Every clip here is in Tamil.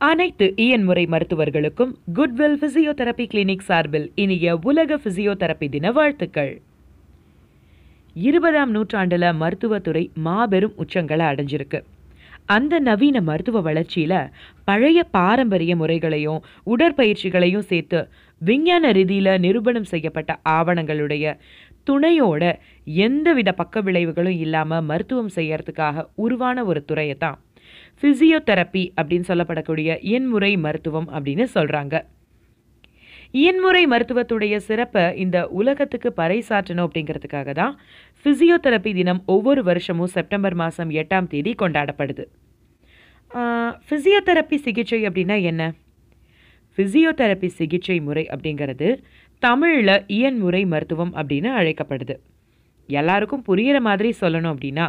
அனைத்து இயன்முறை மருத்துவர்களுக்கும் குட்வில் பிசியோதெரபி கிளினிக் சார்பில் இனிய உலக பிசியோதெரபி தின வாழ்த்துக்கள். இருபதாம் நூற்றாண்டுல மருத்துவத்துறை மாபெரும் உச்சங்களை அடைஞ்சிருக்கு. அந்த நவீன மருத்துவ வளர்ச்சியில பழைய பாரம்பரிய முறைகளையும் உடற்பயிற்சிகளையும் சேர்த்து விஞ்ஞான ரீதியில நிரூபணம் செய்யப்பட்ட ஆவணங்களுடைய துணையோட எந்தவித பக்க விளைவுகளும் இல்லாம மருத்துவம் செய்யறதுக்காக உருவான ஒரு துறையை தான் ஃபிசியோதெரப்பி அப்படின்னு சொல்லப்படக்கூடிய இயன்முறை மருத்துவம் அப்படின்னு சொல்கிறாங்க இயன்முறை மருத்துவத்துடைய சிறப்பை இந்த உலகத்துக்கு பறைசாற்றணும் அப்படிங்கிறதுக்காக தான் ஃபிசியோதெரப்பி தினம் ஒவ்வொரு வருஷமும் செப்டம்பர் மாதம் எட்டாம் தேதி கொண்டாடப்படுது. ஃபிசியோதெரப்பி சிகிச்சை அப்படின்னா என்ன? ஃபிசியோதெரப்பி சிகிச்சை முறை அப்படிங்கிறது தமிழில் இயன்முறை மருத்துவம் அப்படின்னு அழைக்கப்படுது. எல்லாருக்கும் புரிகிற மாதிரி சொல்லணும் அப்படின்னா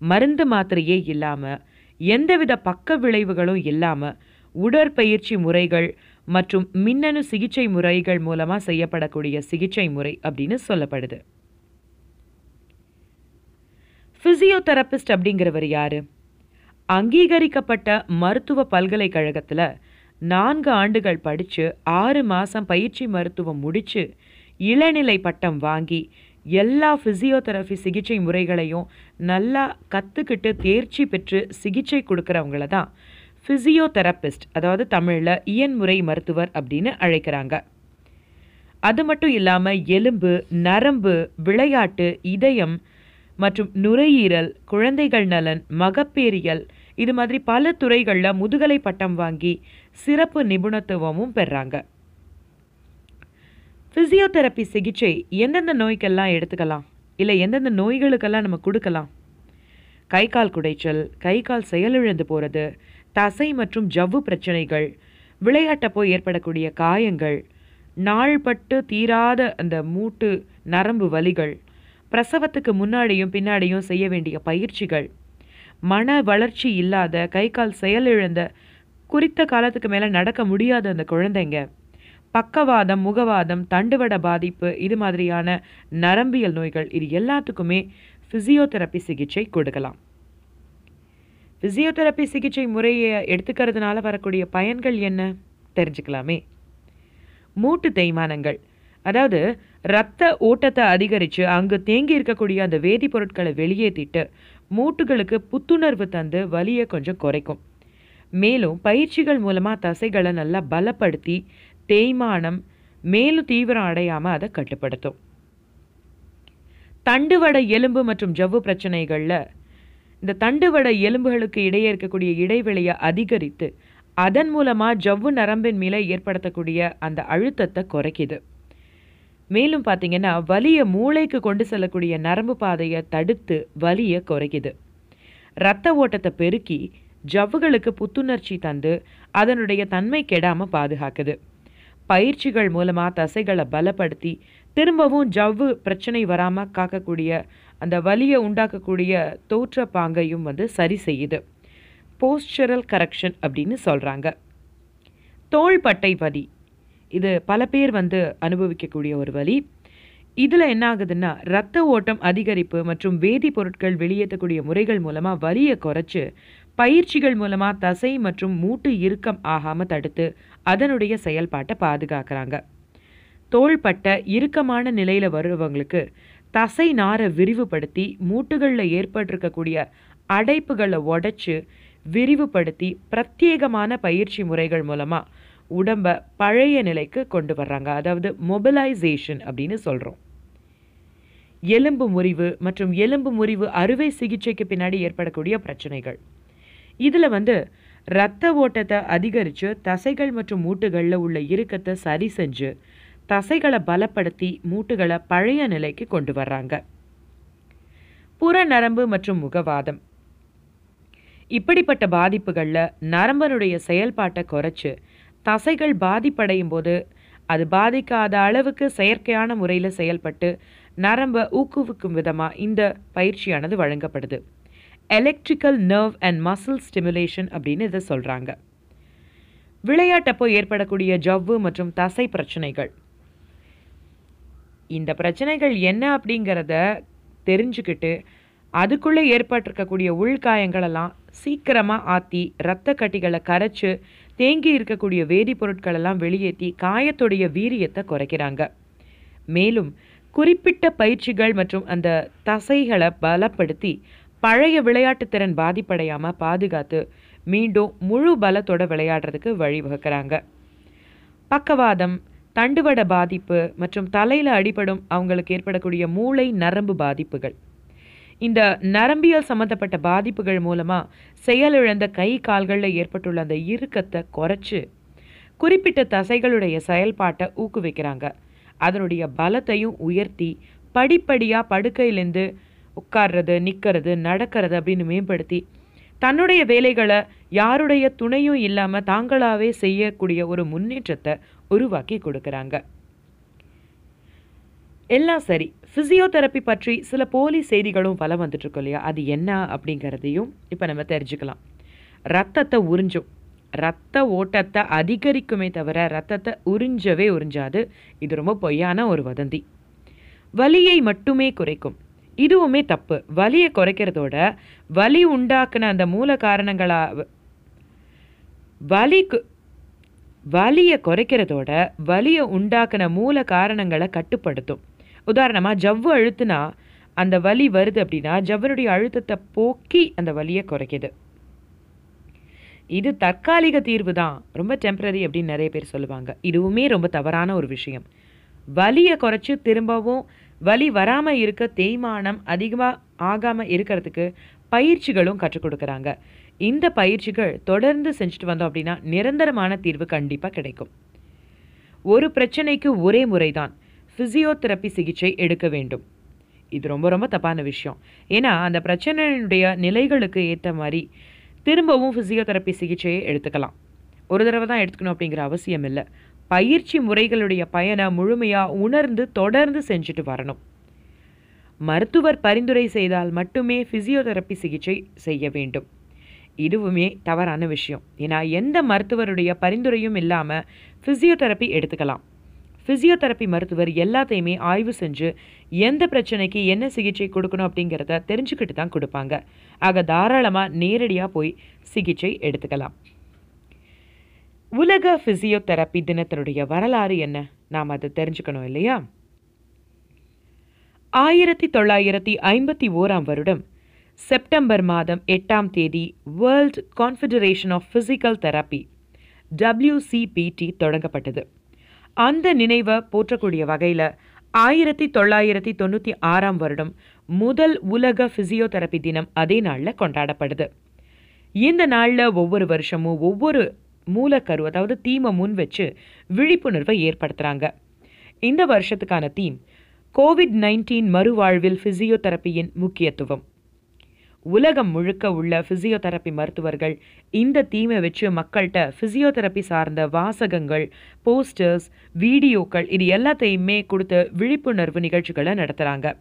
மருந்து மாத்திரையே இல்லாமல் எந்தவித பக்க விளைவுகளும் இல்லாமல் உடற்பயிற்சி முறைகள் மற்றும் மின்னணு சிகிச்சை முறைகள் மூலமாக செய்யப்படக்கூடிய சிகிச்சை முறை அப்படின்னு சொல்லப்படுது. ஃபிசியோதெரபிஸ்ட் அப்படிங்கிறவர் யாரு? அங்கீகரிக்கப்பட்ட மருத்துவ பல்கலைக்கழகத்தில் நான்கு ஆண்டுகள் படித்து ஆறு மாதம் பயிற்சி மருத்துவம் முடித்து இளநிலை பட்டம் வாங்கி எல்லா ஃபிசியோதெரபி சிகிச்சை முறைகளையும் நல்லா கற்றுக்கிட்டு தேர்ச்சி பெற்று சிகிச்சை கொடுக்குறவங்கள தான் ஃபிசியோதெரபிஸ்ட் அதாவது தமிழில் இயன்முறை மருத்துவர் அப்படின்னு அழைக்கிறாங்க. அது மட்டும் இல்லாமல் எலும்பு நரம்பு விளையாட்டு இதயம் மற்றும் நுரையீரல் குழந்தைகள் நலன் மகப்பேறியல் இது மாதிரி பல துறைகளில் முதுகலை பட்டம் வாங்கி சிறப்பு நிபுணத்துவமும் பெறாங்க. ஃபிசியோதெரப்பி சிகிச்சை எந்தெந்த நோய்க்கெல்லாம் எடுத்துக்கலாம்? இல்லை எந்தெந்த நோய்களுக்கெல்லாம் நம்ம கொடுக்கலாம்? கை கால் குடைச்சல் கை கால் செயலிழந்து போகிறது தசை மற்றும் ஜவ்வு பிரச்சனைகள் விளையாட்டப்போ ஏற்படக்கூடிய காயங்கள் நாள்பட்டு தீராத அந்த மூட்டு நரம்பு வலிகள் பிரசவத்துக்கு முன்னாடியும் பின்னாடியும் செய்ய வேண்டிய பயிற்சிகள் மன வளர்ச்சி இல்லாத கை கால் செயலிழந்த குறித்த காலத்துக்கு மேலே நடக்க முடியாத அந்த குழந்தைங்க. பக்கவாதம் முகவாதம் தண்டுவட பாதிப்பு இது மாதிரியான நரம்பியல் நோய்கள் இது எல்லாத்துக்குமே ஃபிசியோதெரப்பி சிகிச்சை கொடுக்கலாம். ஃபிசியோதெரப்பி சிகிச்சை முறையை எடுத்துக்கிறதுனால வரக்கூடிய பயன்கள் என்ன? தெரிஞ்சுக்கலாமே. மூட்டு தேய்மானங்கள். அதாவது இரத்த ஓட்டத்தை அதிகரித்து அங்கு தேங்கி இருக்கக்கூடிய அந்த வேதிப்பொருட்களை வெளியேற்றிட்டு மூட்டுகளுக்கு புத்துணர்வு தந்து வலியை கொஞ்சம் குறைக்கும். மேலும் பயிற்சிகள் மூலமாக தசைகளை நல்லா பலப்படுத்தி தேய்மானம் மேலும் தீவிரம் அடையாமல் அதை கட்டுப்படுத்தும். தண்டுவட எலும்பு மற்றும் ஜவ்வு பிரச்சனைகளில் இந்த தண்டுவட எலும்புகளுக்கு இடையே இருக்கக்கூடிய இடைவெளியை அதிகரித்து அதன் மூலமாக ஜவ்வு நரம்பின் மேலே ஏற்படுத்தக்கூடிய அந்த அழுத்தத்தை குறைக்குது. மேலும் பார்த்தீங்கன்னா வலியை மூளைக்கு கொண்டு செல்லக்கூடிய நரம்பு பாதையை தடுத்து வலியை குறைக்குது. இரத்த ஓட்டத்தை பெருக்கி ஜவ்வுகளுக்கு புத்துணர்ச்சி தந்து அதனுடைய தன்மை கெடாமல் பாதுகாக்குது. பயிற்சிகள் மூலமாக தசைகளை பலப்படுத்தி திரும்பவும் ஜவ்வு பிரச்சனை வராமல் காக்கக்கூடிய அந்த வலியை உண்டாக்கக்கூடிய தோற்ற பாங்கையும் வந்து சரி செய்யுது. போஸ்டரல் கரெக்ஷன் அப்படின்னு சொல்கிறாங்க தோள்பட்டை வலி இது பல பேர் வந்து அனுபவிக்கக்கூடிய ஒரு வலி. இதில் என்ன ஆகுதுன்னா ரத்த ஓட்டம் அதிகரிப்பு மற்றும் வேதிப்பொருட்கள் வெளியேற்றக்கூடிய முறைகள் மூலமாக வலியை குறைச்சி பயிற்சிகள் மூலமாக தசை மற்றும் மூட்டு இறுக்கம் ஆகாமல் தடுத்து அதனுடைய செயல்பாட்டை பாதுகாக்கிறாங்க. தோள்பட்ட இறுக்கமான நிலையில் வருபவங்களுக்கு தசை நாரை விரிவுபடுத்தி மூட்டுகளில் ஏற்பட்டிருக்கக்கூடிய அடைப்புகளை உடைச்சு விரிவுபடுத்தி பிரத்யேகமான பயிற்சி முறைகள் மூலமாக உடம்பை பழைய நிலைக்கு கொண்டு வர்றாங்க. அதாவது மொபிலைசேஷன் அப்படின்னு சொல்கிறோம் எலும்பு முறிவு மற்றும் எலும்பு முறிவு அறுவை சிகிச்சைக்கு பின்னாடி ஏற்படக்கூடிய பிரச்சனைகள். இதில் வந்து இரத்த ஓட்டத்தை அதிகரித்து தசைகள் மற்றும் மூட்டுகளில் உள்ள இறுக்கத்தை சரி செஞ்சு தசைகளை பலப்படுத்தி மூட்டுகளை பழைய நிலைக்கு கொண்டு வர்றாங்க. புற நரம்பு மற்றும் முகவாதம். இப்படிப்பட்ட பாதிப்புகளில் நரம்பனுடைய செயல்பாட்டை குறைச்சி தசைகள் பாதிப்படையும் போது அது பாதிக்காத அளவுக்கு செயற்கையான முறையில் செயல்பட்டு நரம்பை ஊக்குவிக்கும் விதமாக இந்த பயிற்சியானது வழங்கப்படுது. Electrical nerve and muscle stimulation அப்படின்னு இதை சொல்கிறாங்க விளையாட்டப்போ ஏற்படக்கூடிய ஜவ்வு மற்றும் தசை பிரச்சனைகள். இந்த பிரச்சனைகள் என்ன அப்படிங்கிறத தெரிஞ்சுக்கிட்டு அதுக்குள்ளே ஏற்பட்டிருக்கக்கூடிய உள்காயங்களெல்லாம் சீக்கிரமாக ஆற்றி இரத்த கட்டிகளை கரைச்சு தேங்கி இருக்கக்கூடிய வேதிப்பொருட்கள் எல்லாம் வெளியேற்றி காயத்துடைய வீரியத்தை குறைக்கிறாங்க. மேலும் குறிப்பிட்ட பயிற்சிகள் மற்றும் அந்த தசைகளை பலப்படுத்தி பழைய விளையாட்டு திறன் பாதிப்படையாம பாதுகாத்து மீண்டும் முழு பலத்தோட விளையாடுறதுக்கு வழிவகுக்கிறாங்க பக்கவாதம் தண்டுவட பாதிப்பு மற்றும் தலையில் அடிபடும் அவங்களுக்கு ஏற்படக்கூடிய மூளை நரம்பு பாதிப்புகள். இந்த நரம்பியல் சம்மந்தப்பட்ட பாதிப்புகள் மூலமாக செயலிழந்த கை கால்களில் ஏற்பட்டுள்ள அந்த இறுக்கத்தை குறைச்சு குறிப்பிட்ட தசைகளுடைய செயல்பாட்டை ஊக்குவிக்கிறாங்க. அதனுடைய பலத்தையும் உயர்த்தி படிப்படியாக படுக்கையிலேருந்து உட்கார்றது நிற்கிறது நடக்கிறது அப்படின்னு மேம்படுத்தி தன்னுடைய வேலைகளை யாருடைய துணையும் இல்லாமல் தாங்களாகவே செய்யக்கூடிய ஒரு முன்னேற்றத்தை உருவாக்கி கொடுக்குறாங்க. எல்லாம் சரி. ஃபிசியோதெரப்பி பற்றி சில போலி செய்திகளும் பல வந்துட்டுருக்கோம் இல்லையா? அது என்ன அப்படிங்கிறதையும் இப்போ நம்ம தெரிஞ்சுக்கலாம். ரத்தத்தை உறிஞ்சும். ரத்த ஓட்டத்தை அதிகரிக்குமே தவிர ரத்தத்தை உறிஞ்சவே உறிஞ்சாது. இது ரொம்ப பொய்யான ஒரு வதந்தி. வலியை மட்டுமே குறைக்கும். இதுவுமே தப்பு. வலியை குறைக்கிறதோட வலி உண்டாக்குன அந்த மூல காரணங்களா வலிக்கு வலியை குறைக்கிறதோட வலியை உண்டாக்குன மூல காரணங்களை கட்டுப்படுத்தும். உதாரணமாக ஜவ்வு அழுத்துனா அந்த வலி வருது அப்படின்னா ஜவ்வனுடைய அழுத்தத்தை போக்கி அந்த வலியை குறைக்குது. இது தற்காலிக தீர்வு தான். ரொம்ப டெம்பரரி அப்படின்னு நிறைய பேர் சொல்லுவாங்க. இதுவுமே ரொம்ப தவறான ஒரு விஷயம். வலியை குறைச்சி திரும்பவும் வலி வராமல் இருக்க தேய்மானம் அதிகமாக ஆகாமல் இருக்கிறதுக்கு பயிற்சிகளும் கற்றுக் கொடுக்குறாங்க. இந்த பயிற்சிகள் தொடர்ந்து செஞ்சுட்டு வந்தோம் அப்படின்னா நிரந்தரமான தீர்வு கண்டிப்பாக கிடைக்கும். ஒரு பிரச்சனைக்கு ஒரே முறைதான் ஃபிசியோதெரப்பி சிகிச்சை எடுக்க வேண்டும். இது ரொம்ப ரொம்ப தப்பான விஷயம். ஏன்னா அந்த பிரச்சனையினுடைய நிலைகளுக்கு ஏற்ற மாதிரி திரும்பவும் ஃபிசியோதெரப்பி சிகிச்சையை எடுத்துக்கலாம். ஒரு தடவை தான் எடுத்துக்கணும் அப்படிங்கிற அவசியம் இல்லை. பயிற்சி முறைகளுடைய பயனை முழுமையாக உணர்ந்து தொடர்ந்து செஞ்சுட்டு வரணும். மருத்துவர் பரிந்துரை செய்தால் மட்டுமே ஃபிசியோதெரப்பி சிகிச்சை செய்ய வேண்டும். இதுவுமே தவறான விஷயம். ஏன்னா எந்த மருத்துவருடைய பரிந்துரையும் இல்லாமல் ஃபிசியோதெரப்பி எடுத்துக்கலாம். ஃபிசியோதெரப்பி மருத்துவர் எல்லாத்தையுமே ஆய்வு செஞ்சு எந்த பிரச்சனைக்கு என்ன சிகிச்சை கொடுக்கணும் அப்படிங்கிறத தெரிஞ்சுக்கிட்டு தான் கொடுப்பாங்க. ஆக தாராளமாக நேரடியாக போய் சிகிச்சை எடுத்துக்கலாம். உலக ஃபிசியோதெரப்பி தினத்தினுடைய வரலாறு என்ன? நாம் அதை தெரிஞ்சுக்கணும் இல்லையா? ஆயிரத்தி தொள்ளாயிரத்தி ஐம்பத்தி ஓராம் வருடம் செப்டம்பர் மாதம் எட்டாம் தேதி World Confederation of Physical Therapy WCPT தொடங்கப்பட்டது. அந்த நினைவை போற்றக்கூடிய வகையில் ஆயிரத்தி தொள்ளாயிரத்தி தொண்ணூற்றி ஆறாம் வருடம் முதல் உலக ஃபிசியோதெரப்பி தினம் அதே நாளில் கொண்டாடப்படுது. இந்த நாளில் ஒவ்வொரு வருஷமும் ஒவ்வொரு மூலக்கரு அதாவது தீமை முன் வச்சு விழிப்புணர்வை ஏற்படுத்துகிறாங்க இந்த வருஷத்துக்கான தீம் கோவிட் நைன்டீன் மறுவாழ்வில் ஃபிசியோதெரப்பியின் முக்கியத்துவம். உலகம் முழுக்க உள்ள ஃபிசியோதெரப்பி மருத்துவர்கள் இந்த தீமை வச்சு மக்கள்கிட்ட ஃபிசியோதெரப்பி சார்ந்த வாசகங்கள் போஸ்டர்ஸ் வீடியோக்கள் இது எல்லாத்தையுமே கொடுத்து விழிப்புணர்வு நிகழ்ச்சிகளை நடத்துகிறாங்க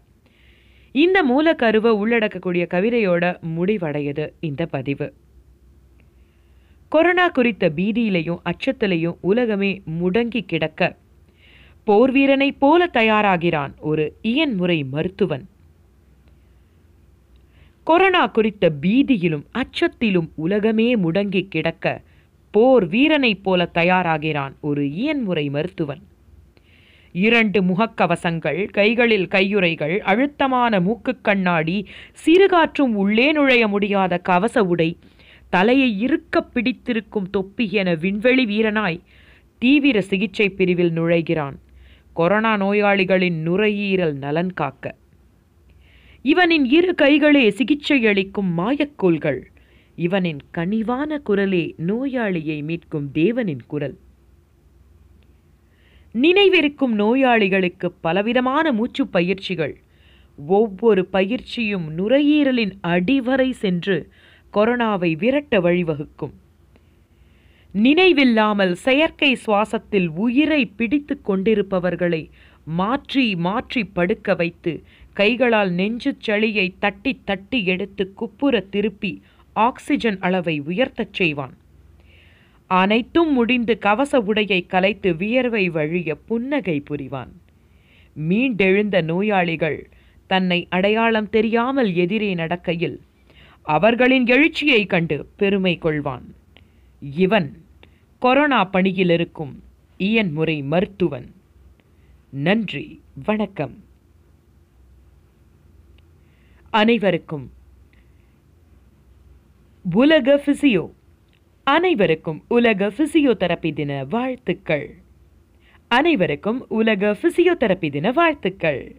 இந்த மூலக்கருவை உள்ளடக்கக்கூடிய கவிதையோட முடிவடையுது இந்த பதிவு. கொரோனா குறித்த பீதியிலையும் அச்சத்திலையும் உலகமே முடங்கி கிடக்க. போர் வீரனைப் போல தயாராகிறான் ஒரு இயன்முறை மருத்துவன். கொரோனா குறித்த பீதியிலும் அச்சத்திலும் உலகமே முடங்கி கிடக்க போர் வீரனைப் போல தயாராகிறான் ஒரு இயன்முறை மருத்துவன். இரண்டு முகக்கவசங்கள் கைகளில் கையுறைகள் அழுத்தமான மூக்குக் கண்ணாடி சிறுகாற்றும் உள்ளே நுழைய முடியாத கவச உடை தலையை இருக்க பிடித்திருக்கும் தொப்பி என விண்வெளி வீரனாய் தீவிர சிகிச்சை பிரிவில் நுழைகிறான். கொரோனா நோயாளிகளின் நுரையீரல் நலன் காக்க. இவனின் இரு கைகளே சிகிச்சை அளிக்கும் மாயக்கோள்கள். இவனின் கனிவான குரலே நோயாளியை மீட்கும் தேவனின் குரல். நினைவிருக்கும் நோயாளிகளுக்கு பலவிதமான மூச்சு பயிற்சிகள். ஒவ்வொரு பயிற்சியும் நுரையீரலின் அடிவரை சென்று கொரோனாவை விரட்ட வழிவகுக்கும். நினைவில்லாமல் செயற்கை சுவாசத்தில் உயிரை பிடித்து கொண்டிருப்பவர்களை மாற்றி மாற்றி படுக்க வைத்து கைகளால் நெஞ்சுச் சளியை தட்டி தட்டி எடுத்து குப்புற திருப்பி ஆக்சிஜன் அளவை உயர்த்தச் செய்வான். அனைத்தும் முடிந்து கவச உடையை கலைத்து வியர்வை வழிய புன்னகை புரிவான். மீண்டெழுந்த நோயாளிகள் தன்னை அடையாளம் தெரியாமல் எதிரே நடக்கையில் அவர்களின் எழுச்சியை கண்டு பெருமை கொள்வான் இவன் கொரோனா பணியில் இருக்கும் இயன் முறை மருத்துவன். நன்றி வணக்கம். அனைவருக்கும் உலக பிசியோ அனைவருக்கும் உலக பிசியோதெரபி தின வாழ்த்துக்கள். அனைவருக்கும் உலக பிசியோதெரபி தின வாழ்த்துக்கள்.